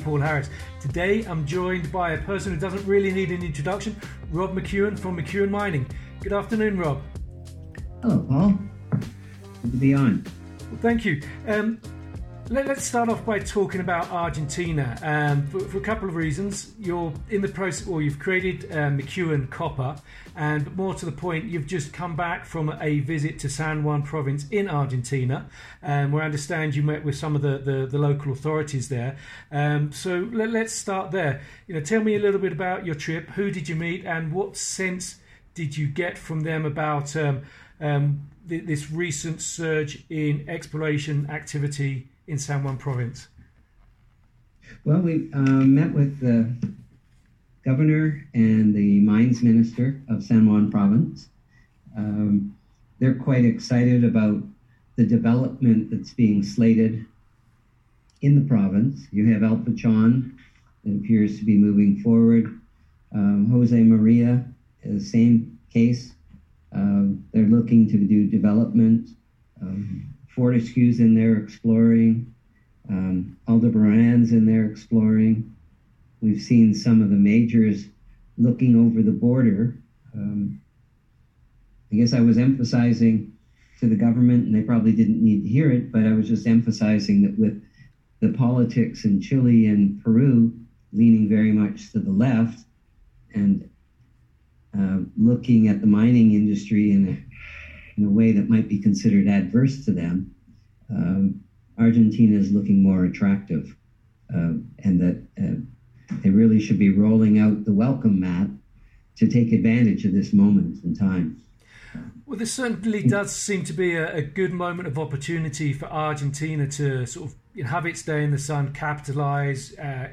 Daily with me, Paul Harris. Today I'm joined by a person who doesn't really need an introduction, Rob McEwen from McEwen Mining. Good afternoon, Rob. Hello, Paul. Good to be on. Well, thank you. Um, let, us start off by talking about Argentina um, for, for, a couple of reasons. You're in the process, or you've created uh, McEwen Copper, and more to the point, you've just come back from a visit to San Juan province in Argentina, um, where I understand you met with some of the, the, the local authorities there. Um, so let, us start there. You know, tell me a little bit about your trip. Who did you meet, and what sense did you get from them about um, um, th- this recent surge in exploration activity? In San Juan province? Well, we uh, met with the governor and the mines minister of San Juan province. Um, they're quite excited about the development that's being slated in the province. You have El Pachon that appears to be moving forward. Um, Jose Maria, the same case. Uh, they're looking to do development. Um, Fortescue's in there exploring. Um, Aldebaran's in there exploring. We've seen some of the majors looking over the border. Um, I guess I was emphasizing to the government, and they probably didn't need to hear it, but I was just emphasizing that with the politics in Chile and Peru leaning very much to the left and uh, looking at the mining industry in a in a way that might be considered adverse to them, um, Argentina is looking more attractive, uh, and that uh, they really should be rolling out the welcome mat to take advantage of this moment in time. Well, this certainly does seem to be a, a good moment of opportunity for Argentina to sort of you know, have its day in the sun, capitalize, uh,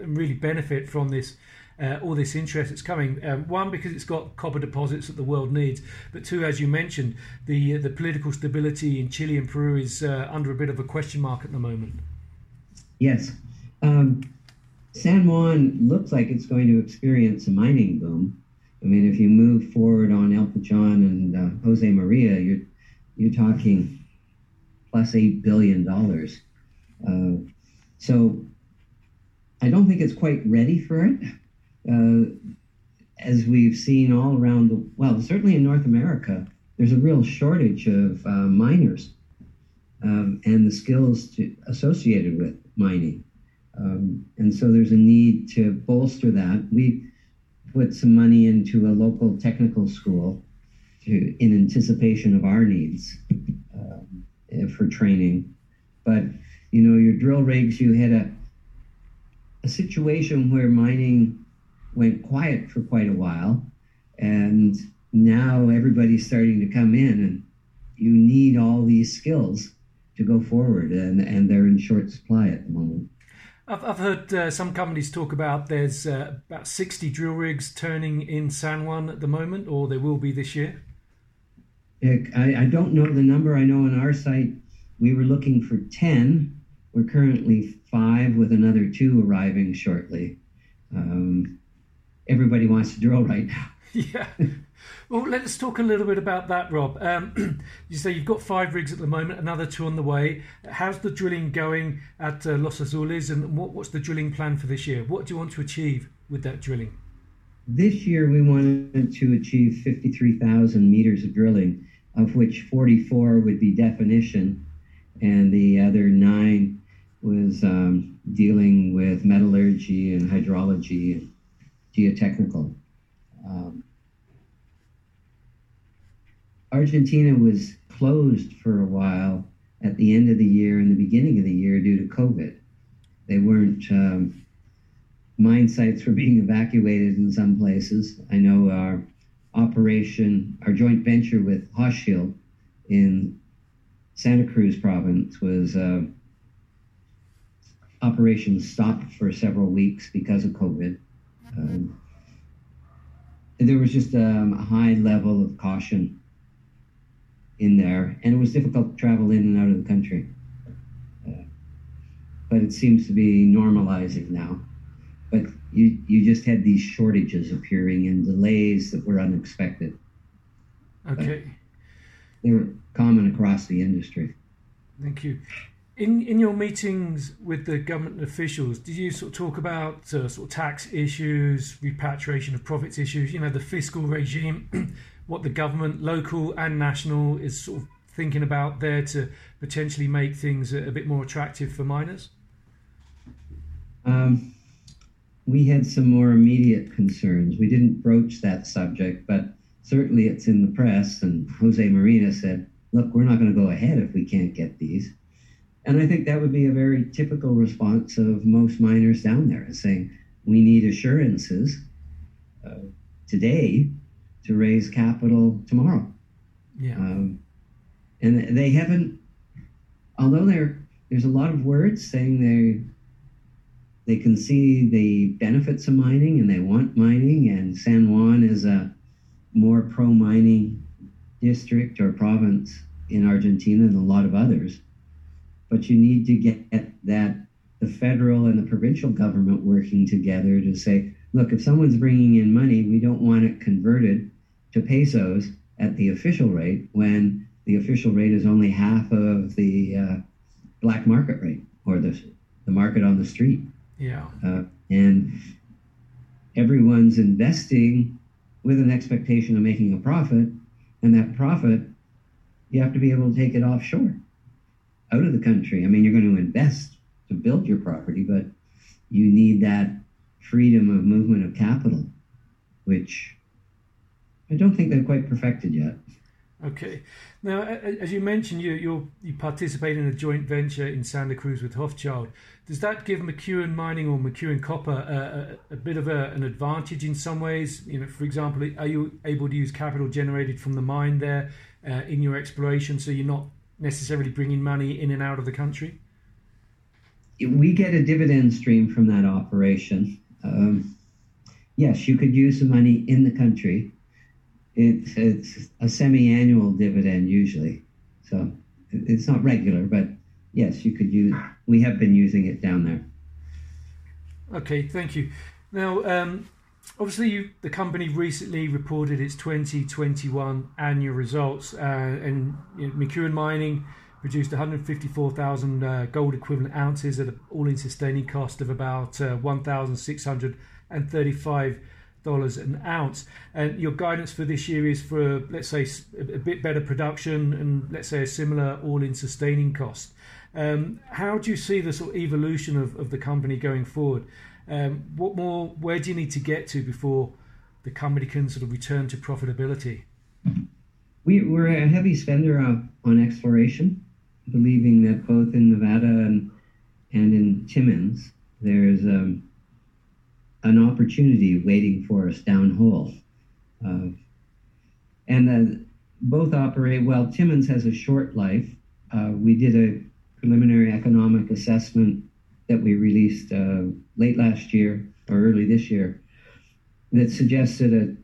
and really benefit from this uh, all this interest that's coming. Um, one, because it's got copper deposits that the world needs, but two, as you mentioned, the uh, the political stability in Chile and Peru is uh, under a bit of a question mark at the moment. Yes. Um, San Juan looks like it's going to experience a mining boom. I mean, if you move forward on El Pachon and uh, Jose Maria, you're you're talking plus eight billion dollars. Uh, so I don't think it's quite ready for it uh, as we've seen all around the well, certainly in North America, there's a real shortage of uh, miners um, and the skills to, associated with mining. Um, and so there's a need to bolster that. We put some money into a local technical school to, in anticipation of our needs um, for training. But you know, your drill rigs, you had a a situation where mining went quiet for quite a while. And now everybody's starting to come in, and you need all these skills to go forward, and, and they're in short supply at the moment. I've, I've heard uh, some companies talk about there's uh, about 60 drill rigs turning in San Juan at the moment, or there will be this year. I, I don't know the number. I know on our site we were looking for 10. We're currently five, with another two arriving shortly. Um, everybody wants to drill right now. yeah. Well, let's talk a little bit about that, Rob. Um, you say you've got five rigs at the moment, another two on the way. How's the drilling going at uh, Los Azules, and what, what's the drilling plan for this year? What do you want to achieve with that drilling? This year, we wanted to achieve 53,000 meters of drilling, of which 44 would be definition, and the other nine was um, dealing with metallurgy and hydrology geotechnical. Um, Argentina was closed for a while at the end of the year and the beginning of the year due to COVID. They weren't, um, mine sites were being evacuated in some places. I know our operation, our joint venture with Hochschild in Santa Cruz province was uh, operations stopped for several weeks because of COVID. There was just um, a high level of caution in there, and it was difficult to travel in and out of the country. Uh, but it seems to be normalizing now. But you, you just had these shortages appearing and delays that were unexpected. Okay. But they were common across the industry. Thank you. In in your meetings with the government officials, did you sort of talk about uh, sort of tax issues, repatriation of profits issues? You know, the fiscal regime, what the government, local and national, is sort of thinking about there to potentially make things a, a bit more attractive for miners. Um, we had some more immediate concerns. We didn't broach that subject, but certainly it's in the press. And Jose Maria said, "Look, we're not going to go ahead if we can't get these." And I think that would be a very typical response of most miners down there, is saying, we need assurances uh, today to raise capital tomorrow. Yeah. Um, and they haven't, although there there's a lot of words saying they they can see the benefits of mining and they want mining, and San Juan is a more pro mining district or province in Argentina than a lot of others but you need to get that the federal and the provincial government working together to say, look, if someone's bringing in money, we don't want it converted to pesos at the official rate when the official rate is only half of the uh, black market rate or the, the market on the street. Yeah. Uh, and everyone's investing with an expectation of making a profit, and that profit, you have to be able to take it offshore out of the country. I mean, you're going to invest to build your property, but you need that freedom of movement of capital, which I don't think they're quite perfected yet. Okay. Now, as you mentioned, you you you participate in a joint venture in Santa Cruz with Hochschild. Does that give McEwen Mining or McEwen Copper a, a, a bit of a, an advantage in some ways? You know, for example, are you able to use capital generated from the mine there uh, in your exploration, so you're not necessarily bringing money in and out of the country? We get a dividend stream from that operation. Um, yes, you could use the money in the country. It's, it's a semi-annual dividend usually, so it's not regular, but yes, you could use. We have been using it down there. Okay, thank you. Now, um, obviously, you, the company recently reported its 2021 annual results, uh, and you know, McEwen Mining produced 154,000 uh, gold equivalent ounces at an all-in sustaining cost of about uh, 1,635 dollars an ounce. And your guidance for this year is for, let's say, a bit better production and let's say a similar all-in sustaining cost. Um, how do you see the sort of evolution of, of the company going forward? Um, what more? Where do you need to get to before the company can sort of return to profitability? We, we're a heavy spender on, on exploration, believing that both in Nevada and, and in Timmins, there's um, an opportunity waiting for us downhole. Uh, and uh, both operate well. Timmins has a short life. Uh, we did a preliminary economic assessment that we released uh, late last year or early this year that suggested a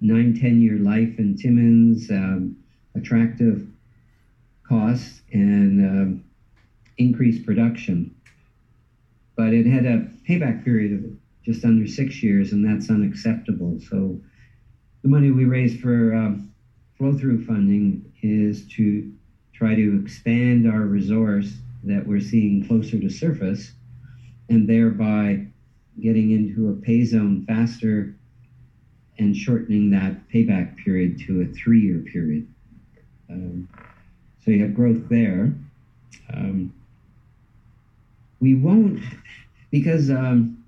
nine, 10 year life in Timmins, um, attractive costs, and um, increased production. But it had a payback period of just under six years, and that's unacceptable. So the money we raised for um, flow through funding is to try to expand our resource that we're seeing closer to surface and thereby getting into a pay zone faster and shortening that payback period to a three year period. Um, so you have growth there. Um, we won't, because um,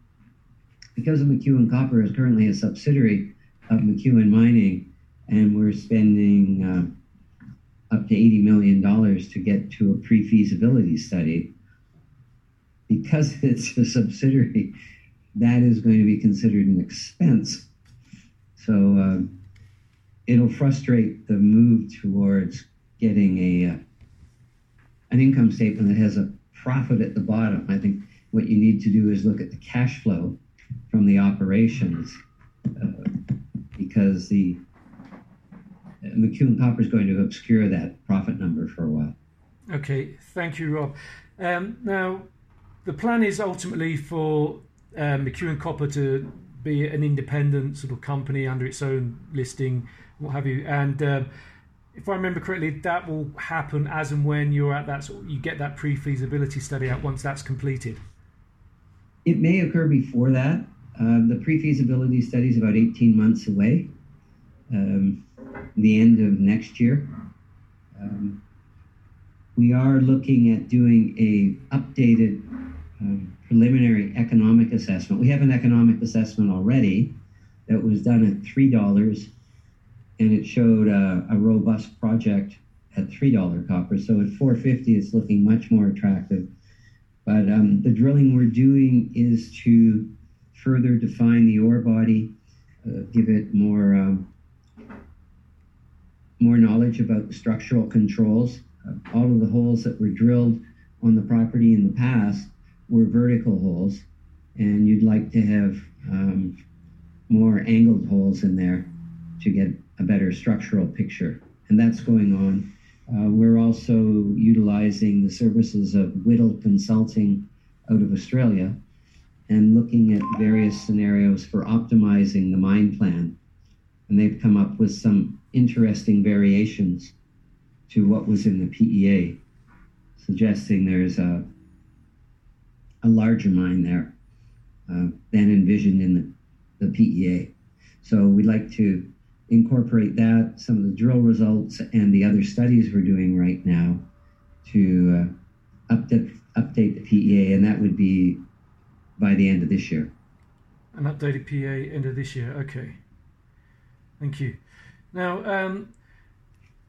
because of McEwen Copper is currently a subsidiary of McEwen Mining, and we're spending uh, up to $80 million to get to a pre feasibility study because it's a subsidiary, that is going to be considered an expense. So uh, it'll frustrate the move towards getting a uh, an income statement that has a profit at the bottom. I think what you need to do is look at the cash flow from the operations uh, because the uh, McEwen Copper is going to obscure that profit number for a while. Okay, thank you, Rob. Um, now, the plan is ultimately for um, McEwen Copper to be an independent sort of company under its own listing, what have you. And um, if I remember correctly, that will happen as and when you're at that. sort. You get that pre-feasibility study out once that's completed. It may occur before that. Um, the pre-feasibility study is about 18 months away. Um, the end of next year. Um, we are looking at doing a updated preliminary economic assessment. We have an economic assessment already that was done at three dollars, and it showed a, a, robust project at three dollar copper. So at four fifty, it's looking much more attractive. But um, the drilling we're doing is to further define the ore body, uh, give it more um, more knowledge about the structural controls. Uh, all of the holes that were drilled on the property in the past were vertical holes, and you'd like to have um, more angled holes in there to get a better structural picture. And that's going on. Uh, we're also utilizing the services of Whittle Consulting out of Australia and looking at various scenarios for optimizing the mine plan. And they've come up with some interesting variations to what was in the PEA, suggesting there's a, a larger mine there uh, than envisioned in the, the PEA. So we'd like to incorporate that, some of the drill results, and the other studies we're doing right now to uh, update, update the PEA, and that would be by the end of this year. An updated PEA end of this year. Okay. Thank you. Now, um,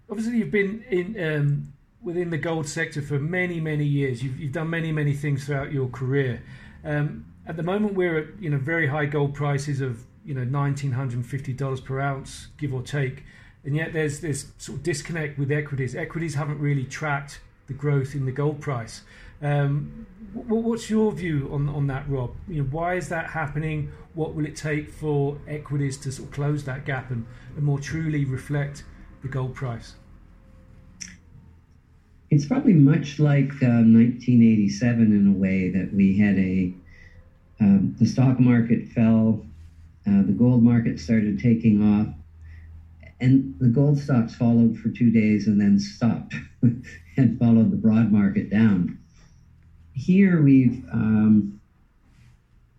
obviously, you've been in um, within the gold sector for many, many years. You've, you've done many, many things throughout your career. Um, at the moment, we're at you know very high gold prices of you know nineteen hundred and fifty dollars per ounce, give or take, and yet there's this sort of disconnect with equities. Equities haven't really tracked the growth in the gold price. Um, what's your view on, on that, Rob? You know, why is that happening? What will it take for equities to sort of close that gap and, and more truly reflect the gold price? It's probably much like uh, 1987 in a way that we had a um, the stock market fell, uh, the gold market started taking off, and the gold stocks followed for two days and then stopped and followed the broad market down. Here we've, um,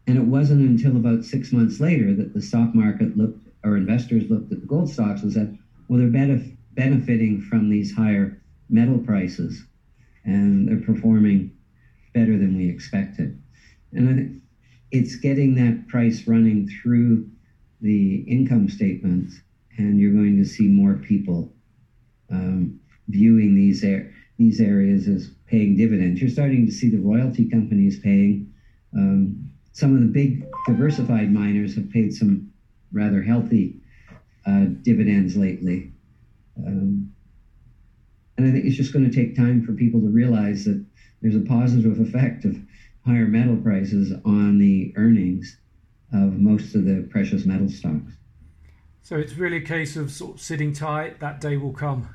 and it wasn't until about six months later that the stock market looked, or investors looked at the gold stocks and said, well, they're benef- benefiting from these higher metal prices and they're performing better than we expected. And I think it's getting that price running through the income statements, and you're going to see more people um, viewing these these areas as paying dividends. You're starting to see the royalty companies paying. Um, some of the big diversified miners have paid some rather healthy uh, dividends lately. Um, and I think it's just going to take time for people to realize that there's a positive effect of higher metal prices on the earnings of most of the precious metal stocks. So it's really a case of sort of sitting tight. That day will come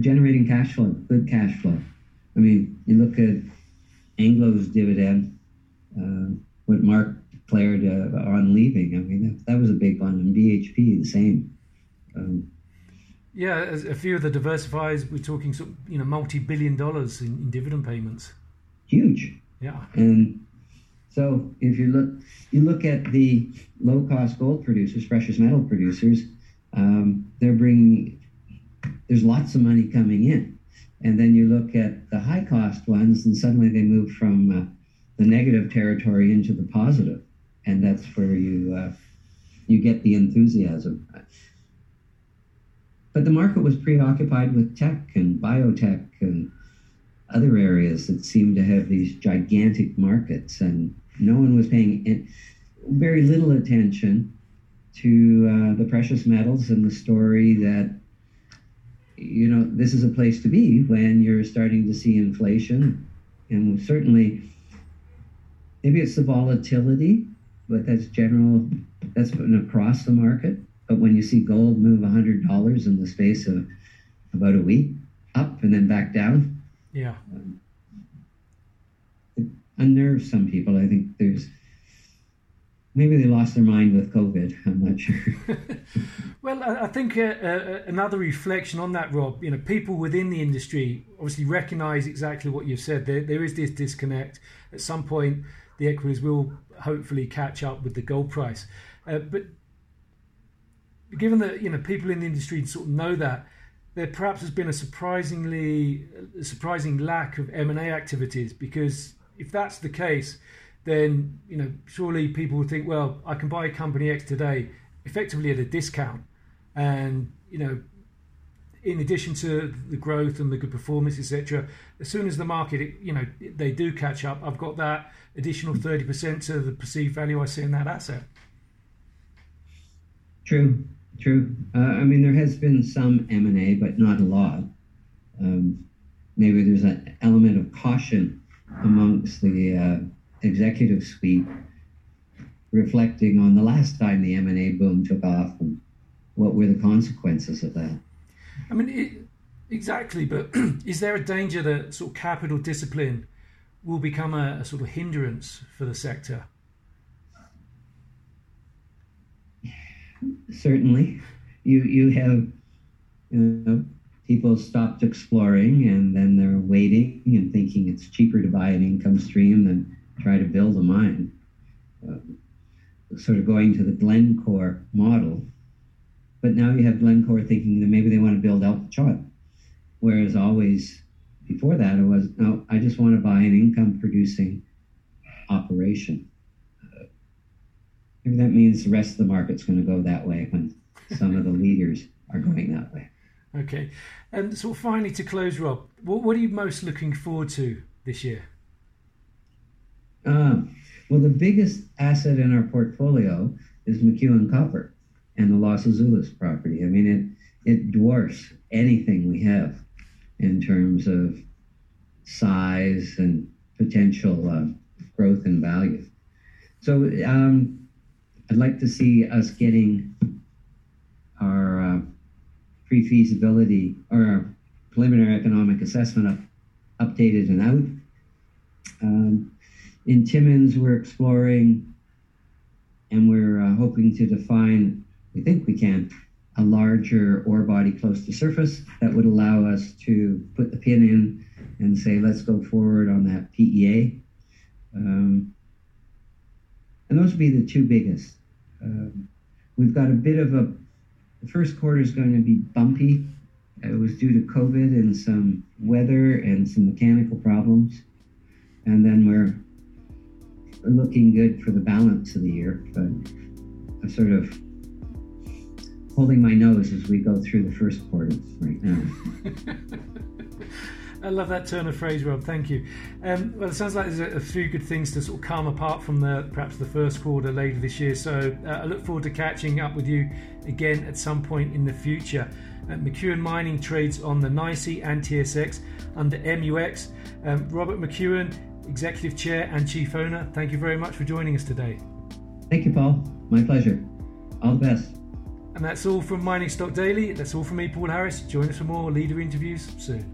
generating cash flow, good cash flow. I mean, you look at Anglo's dividend, uh, what Mark declared uh, on leaving. I mean, that, that, was a big one. And BHP, the same. Um, yeah, a few of the diversifiers, we're talking sort of, you know multi-billion dollars in, in dividend payments. Huge. Yeah. And so if you look, you look at the low-cost gold producers, precious metal producers, um, they're bringing there's lots of money coming in. And then you look at the high cost ones, and suddenly they move from uh, the negative territory into the positive, and that's where you uh, you get the enthusiasm. But the market was preoccupied with tech and biotech and other areas that seemed to have these gigantic markets, and no one was paying very little attention to uh, the precious metals and the story that you know, this is a place to be when you're starting to see inflation. And certainly, maybe it's the volatility, but that's general, that's been across the market. But when you see gold move $100 in the space of about a week, up and then back down, yeah, um, it unnerves some people. I think there's maybe they lost their mind with COVID. I'm not sure. well, I think uh, uh, another reflection on that, Rob. You know, people within the industry obviously recognise exactly what you've said. There, there is this disconnect. At some point, the equities will hopefully catch up with the gold price. Uh, but given that you know people in the industry sort of know that, there perhaps has been a surprisingly a surprising lack of M and A activities because if that's the case then you know surely people would think, well, I can buy company X today, effectively at a discount, and you know, in addition to the growth and the good performance, etc. As soon as the market, you know, they do catch up, I've got that additional thirty percent to the perceived value I see in that asset. True, true. Uh, I mean, there has been some M and A, but not a lot. Um, maybe there's an element of caution amongst the uh, executive suite reflecting on the last time the M&A boom took off and what were the consequences of that. I mean, it, exactly, but is there a danger that sort of capital discipline will become a, a sort of hindrance for the sector? Certainly. You, you have you know, people stopped exploring and then they're waiting and thinking it's cheaper to buy an income stream than try to build a mine, uh, sort of going to the Glencore model. But now you have Glencore thinking that maybe they want to build out the chart. Whereas always before that, it was, no, I just want to buy an income producing operation. Maybe that means the rest of the market's going to go that way when some of the leaders are going that way. Okay. And so finally, to close, Rob, what, what are you most looking forward to this year? Uh, well, the biggest asset in our portfolio is McEwen Copper and the Los Azules property. I mean, it, it dwarfs anything we have in terms of size and potential uh, growth and value. So um, I'd like to see us getting our uh, pre-feasibility or our preliminary economic assessment up, updated and out. Um, in Timmins, we're exploring and we're uh, hoping to define, we think we can, a larger ore body close to surface that would allow us to put the pin in and say, let's go forward on that PEA. Um, and those would be the two biggest. Um, we've got a bit of a, the first quarter is going to be bumpy. It was due to COVID and some weather and some mechanical problems. And then we're looking good for the balance of the year, but I'm sort of holding my nose as we go through the first quarter right now. I love that turn of phrase, Rob. Thank you. Um, well, it sounds like there's a, a, few good things to sort of come apart from the perhaps the first quarter later this year. So uh, I look forward to catching up with you again at some point in the future. Uh, McEwen Mining trades on the NYSE and TSX under MUX. Um, Robert McEwen Executive Chair and Chief Owner. Thank you very much for joining us today. Thank you, Paul. My pleasure. All the best. And that's all from Mining Stock Daily. That's all from me, Paul Harris. Join us for more leader interviews soon.